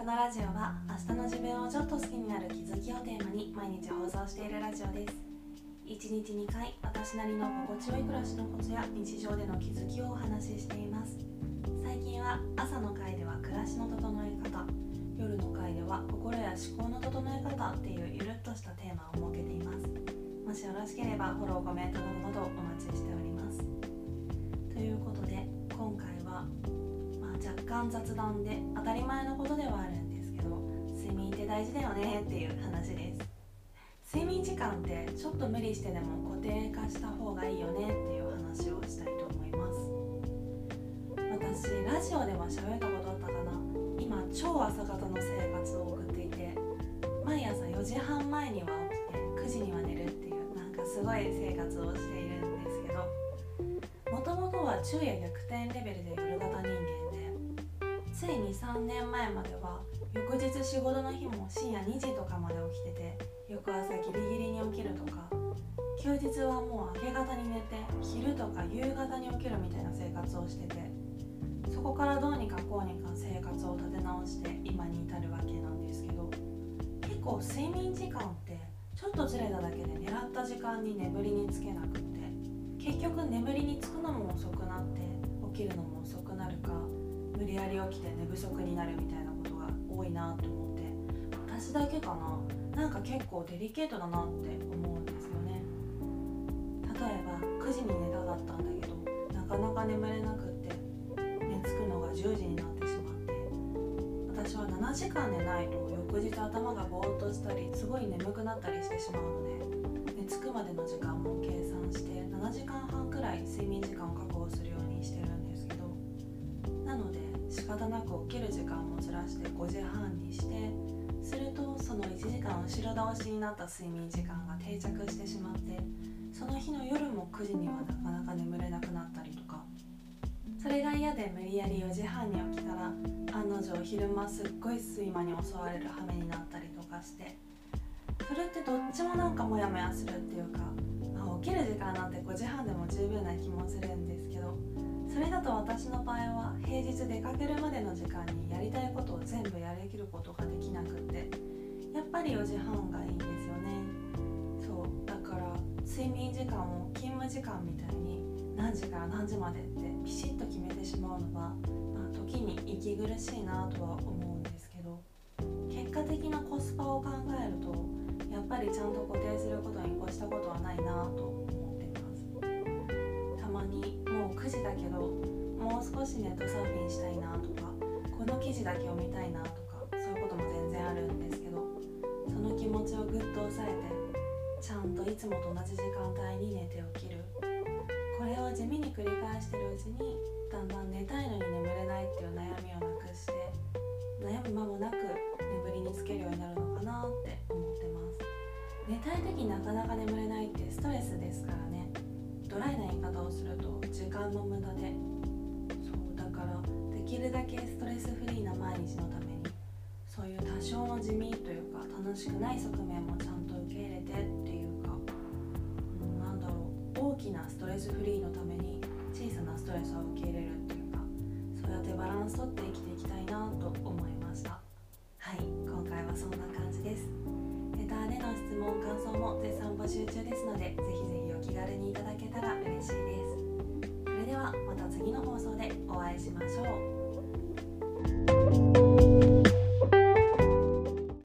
このラジオは明日の自分をちょっと好きになる気づきをテーマに毎日放送しているラジオです。1日2回私なりの心地よい暮らしのコツや日常での気づきをお話ししています。最近は朝の回では暮らしの整え方夜の回では心や思考の整え方っていうゆるっとしたテーマを設けています。もしよろしければフォローコメントなどなどお待ちしております。若干雑談で当たり前のことではあるんですけど睡眠って大事だよねっていう話です。睡眠時間ってちょっと無理してでも固定化した方がいいよねっていう話をしたいと思います。私ラジオでは喋ったことあったかな？今超朝方の生活を送っていて毎朝4時半前には起きて9時には寝るっていうなんかすごい生活をしているんですけどもともとは昼夜逆転レベルで夜型人間ついに3年前までは翌日仕事の日も深夜2時とかまで起きてて翌朝ギリギリに起きるとか休日はもう明け方に寝て昼とか夕方に起きるみたいな生活をしててそこからどうにかこうにか生活を立て直して今に至るわけなんですけど結構睡眠時間ってちょっとずれただけで狙った時間に眠りにつけなくって結局眠りにつくのも遅くなって起きるのも遅くなるか無理やり起きて寝不足になるみたいなことが多いなと思って私だけかな。なんか結構デリケートだなって思うんですよね。例えば9時に寝たかったんだけどなかなか眠れなくって寝つくのが10時になってしまって私は7時間寝ないと翌日頭がぼーっとしたりすごい眠くなったりしてしまうので寝つくまでの時間も計算して7時間半くらい睡眠時間を確保するようにしてるんですけどなので仕方なく起きる時間もずらして5時半にしてするとその1時間後ろ倒しになった睡眠時間が定着してしまってその日の夜も9時にはなかなか眠れなくなったりとか。それが嫌で無理やり4時半に起きたら案の定昼間すっごい睡魔に襲われる羽目になったりとかしてそれってどっちもなんかモヤモヤするっていうか、まあ、起きる時間なんて5時半でも十分な気もするんですけどそれだと私の場合は平日出かけるまでの時間にやりたいことを全部やりきることができなくってやっぱり4時半がいいんですよね。そうだから睡眠時間を勤務時間みたいに何時から何時までってピシッと決めてしまうのは、まあ、時に息苦しいなとは思うんですけど結果的なコスパを考えるとやっぱりちゃんと固定することに越したことはないなと思っています。たまにもう9時だけどもう少しネットサーフィンしたいなとかこの記事だけ読みたいなとかそういうことも全然あるんですけどその気持ちをぐっと抑えてちゃんといつもと同じ時間帯に寝て起きる。これを地味に繰り返してるうちにだんだん寝たいのに眠れないっていう悩みをなくして悩む間もなく眠りにつけるようになるのかなって思ってます。寝たい時になかなか眠れないってストレスですからね。ドライな言い方をすると時間の無駄でからできるだけストレスフリーな毎日のためにそういう多少の地味というか楽しくない側面もちゃんと受け入れてっていうか、うん、なんだろう大きなストレスフリーのために小さなストレスを受け入れるっていうかそうやってバランスとって生きていきたいなと思いました。はい今回はそんな感じです。レターでの質問感想も絶賛募集中ですのでぜひぜひお気軽にいただけたら嬉しいです。それではまた次の放送で。会いしましょう。